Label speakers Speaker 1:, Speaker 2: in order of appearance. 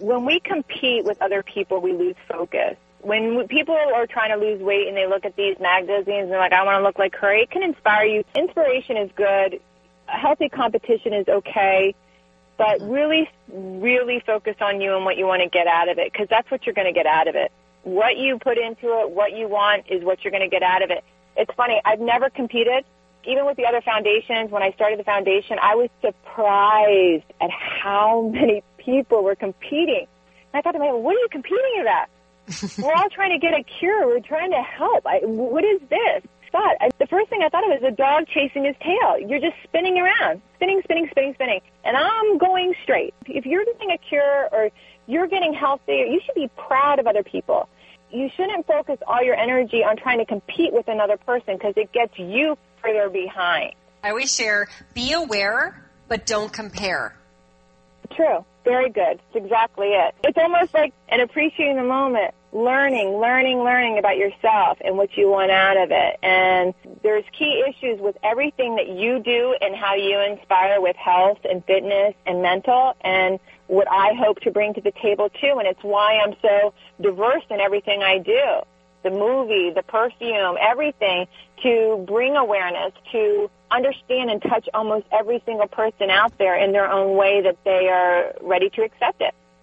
Speaker 1: when we compete with other people, we lose focus. When people are trying to lose weight and they look at these magazines and they're like, I want to look like her, it can inspire you. Inspiration is good. A healthy competition is okay. But really, really focus on you and what you want to get out of it because that's what you're going to get out of it. What you put into it, what you want is what you're going to get out of it. It's funny, I've never competed. Even with the other foundations, when I started the foundation, I was surprised at how many people were competing. And I thought to myself, what are you competing about? We're all trying to get a cure. We're trying to help. I, what is this? Thought I, the first thing I thought of was a dog chasing his tail. You're just spinning around, spinning, spinning, spinning, spinning, and I'm going straight. If you're getting a cure or you're getting healthy, you should be proud of other people. You shouldn't focus all your energy on trying to compete with another person because it gets you further behind.
Speaker 2: I always share: be aware, but don't compare.
Speaker 1: True. Very good. It's exactly it. It's almost like an appreciating the moment, learning, learning, learning about yourself and what you want out of it. And there's key issues with everything that you do and how you inspire with health and fitness and mental and what I hope to bring to the table too. And it's why I'm so diverse in everything I do. The movie, the perfume, everything to bring awareness, to understand and touch almost every single person out there in their own way that they are ready to accept it.